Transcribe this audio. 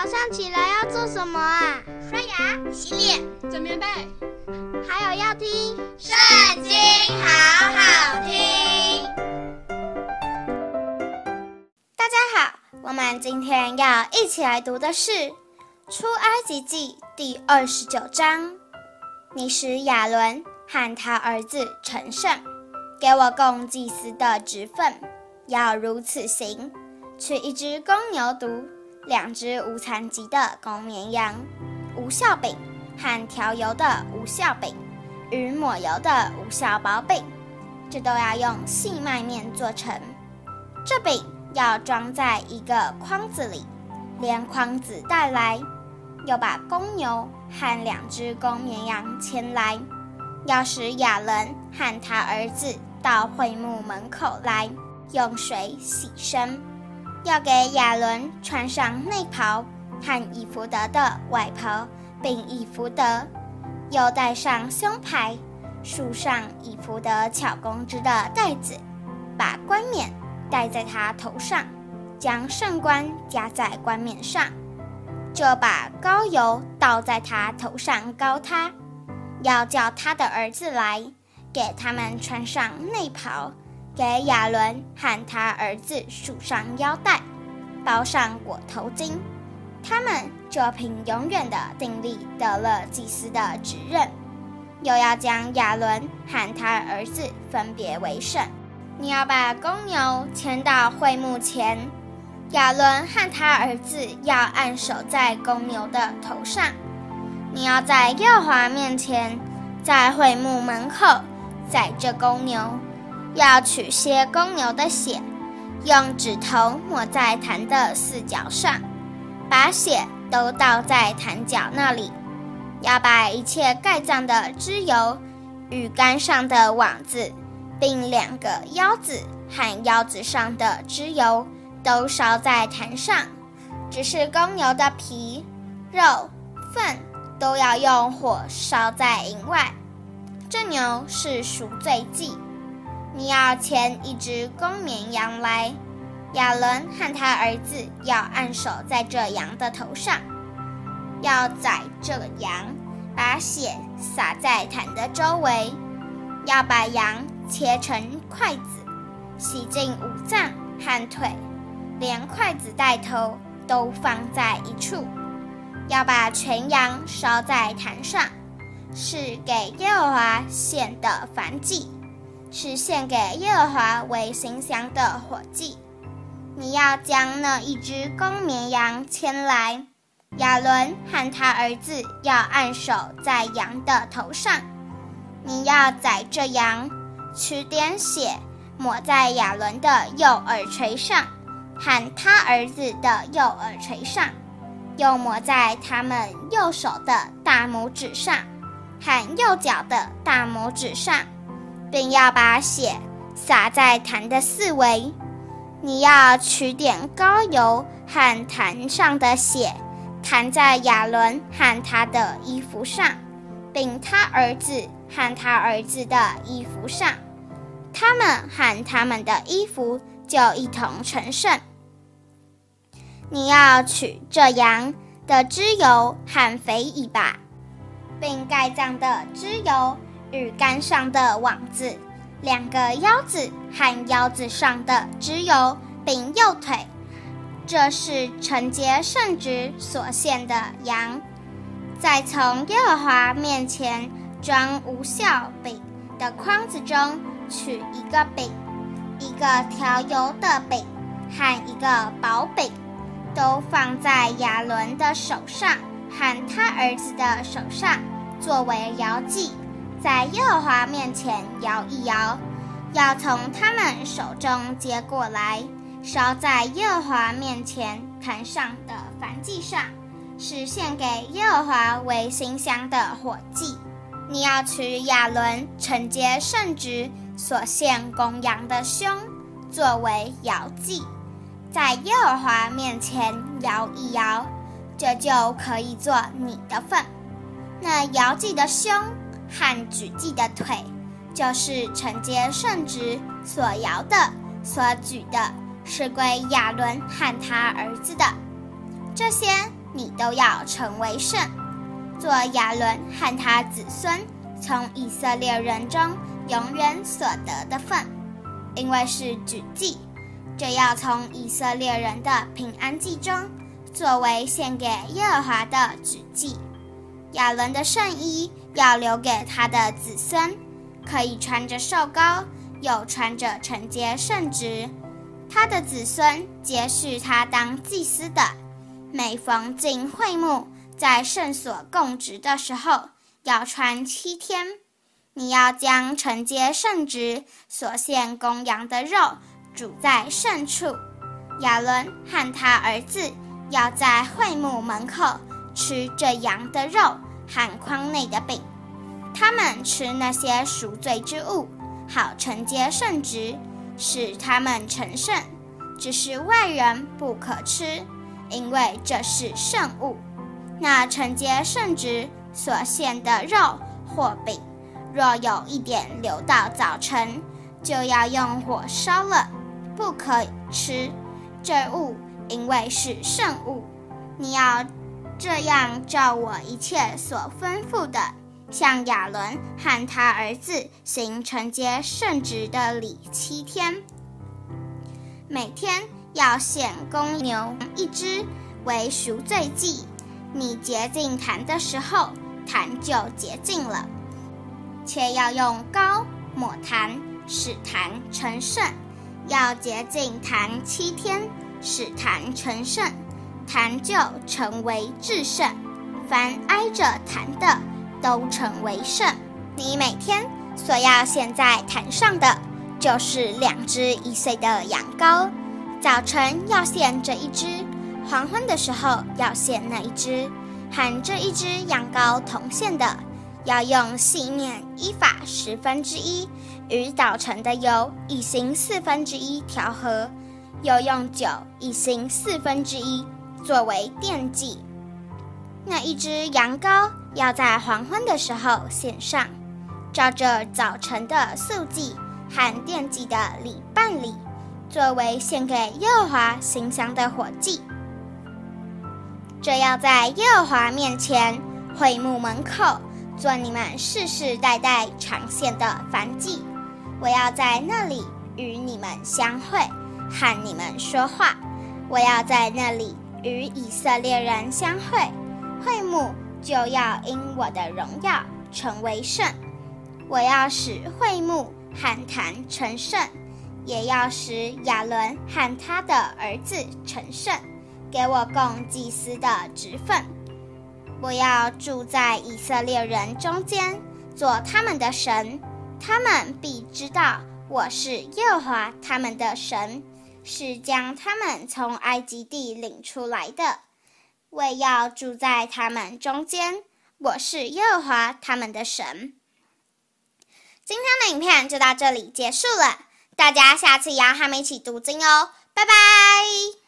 早上起来要做什么啊？刷牙、洗脸、整棉被，还有要听《圣经》，好好听。大家好，我们今天要一起来读的是《出埃及记》第二十九章。你使亚伦和他儿子成圣，给我供祭司的职分，要如此行：取一只公牛犊。两只无残疾的公绵羊，无酵饼和调油的无酵饼，与抹油的无酵薄饼，这都要用细麦面做成。这饼要装在一个筐子里，连筐子带来。又把公牛和两只公绵羊牵来，要使亚伦和他儿子到会幕门口来，用水洗身。要给亚伦穿上内袍和以弗得的外袍，并以弗得，又戴上胸牌，束上以弗得巧工织的带子，把冠冕戴在他头上，将圣冠加在冠冕上，就把膏油倒在他头上膏他，要叫他的儿子来，给他们穿上内袍。给亚伦和他儿子束上腰带，包上裹头巾，他们就凭永远的定力得了祭司的职任。又要将亚伦和他儿子分别为圣。你要把公牛牵到会幕前，亚伦和他儿子要按手在公牛的头上。你要在耶和华面前，在会幕门口宰这公牛。要取些公牛的血，用指头抹在坛的四角上，把血都倒在坛角那里。要把一切盖脏的脂油与竿上的网子，并两个腰子和腰子上的脂油，都烧在坛上。只是公牛的皮、肉、粪都要用火烧在营外。这牛是赎罪祭。你要牵一只公绵羊来，亚伦和他儿子要按手在这羊的头上，要宰这羊，把血洒在坛的周围，要把羊切成筷子，洗净五脏和腿，连筷子带头都放在一处，要把全羊烧在坛上，是给耶和华献的燔祭。是献给耶和华为馨香的火祭。你要将那一只公绵羊牵来，亚伦和他儿子要按手在羊的头上。你要宰这羊，取点血抹在亚伦的右耳垂上，和他儿子的右耳垂上，又抹在他们右手的大拇指上，和右脚的大拇指上。并要把血洒在坛的四围，你要取点膏油和坛上的血，弹在亚伦和他的衣服上，并他儿子和他儿子的衣服上，他们和他们的衣服就一同成圣。你要取这羊的脂油和肥尾巴，并盖脏的脂油。与竿上的网子，两个腰子和腰子上的脂油，并右腿，这是承接圣旨所献的羊。再从耶和华面前装无效饼的筐子中取一个饼，一个调油的饼和一个薄饼，都放在亚伦的手上和他儿子的手上，作为摇祭。在耶和华面前摇一摇，要从他们手中接过来，烧在耶和华面前坛上的燔祭上，是献给耶和华为馨香的火祭。你要取亚伦圣洁圣职所献公羊的胸，作为摇祭，在耶和华面前摇一摇，这就可以做你的份。那摇祭的胸。和举祭的腿，就是承接圣职所摇的、所举的，是归亚伦和他儿子的。这些你都要成为圣，做亚伦和他子孙从以色列人中永远所得的份，因为是举祭，就要从以色列人的平安祭中作为献给耶和华的举祭。亚伦的圣衣要留给他的子孙，可以穿着瘦高，又穿着承接圣职。他的子孙皆是他当祭司的。每逢进会幕，在圣所供职的时候，要穿七天。你要将承接圣职所献公羊的肉煮在圣处。亚伦和他儿子要在会幕门口。吃这羊的肉和筐内的饼，他们吃那些赎罪之物，好承接圣职，使他们成圣。只是外人不可吃，因为这是圣物。那承接圣职所献的肉或饼，若有一点留到早晨，就要用火烧了，不可吃这物，因为是圣物。你要。这样照我一切所吩咐的，向亚伦和他儿子行承接圣职的礼七天。每天要献公牛一只为赎罪祭。你洁净坛的时候，坛就洁净了。且要用膏抹坛，使坛成圣。要洁净坛七天，使坛成圣。坛就成为至圣，凡挨着坛的都成为圣。你每天所要献在坛上的，就是两只一岁的羊羔。早晨要献这一只，黄昏的时候要献那一只，和这一只羊羔同献的，要用细面伊法十分之一，与早晨的油一行四分之一调和，又用酒一行四分之一。作为奠祭，那一只羊羔要在黄昏的时候献上，照着早晨的素祭和奠祭的礼办理，作为献给耶和华馨香的火祭。这要在耶和华面前会幕门口做你们世世代代常献的燔祭。我要在那里与你们相会，和你们说话。我要在那里。与以色列人相会，会幕就要因我的荣耀成为圣。我要使会幕和坛成圣，也要使亚伦和他的儿子成圣，给我供祭司的职分。我要住在以色列人中间，做他们的神，他们必知道我是耶和华他们的神。是将他们从埃及地领出来的，为要住在他们中间。我是耶和华他们的神。今天的影片就到这里结束了，大家下次也要和我们一起读经哦，拜拜。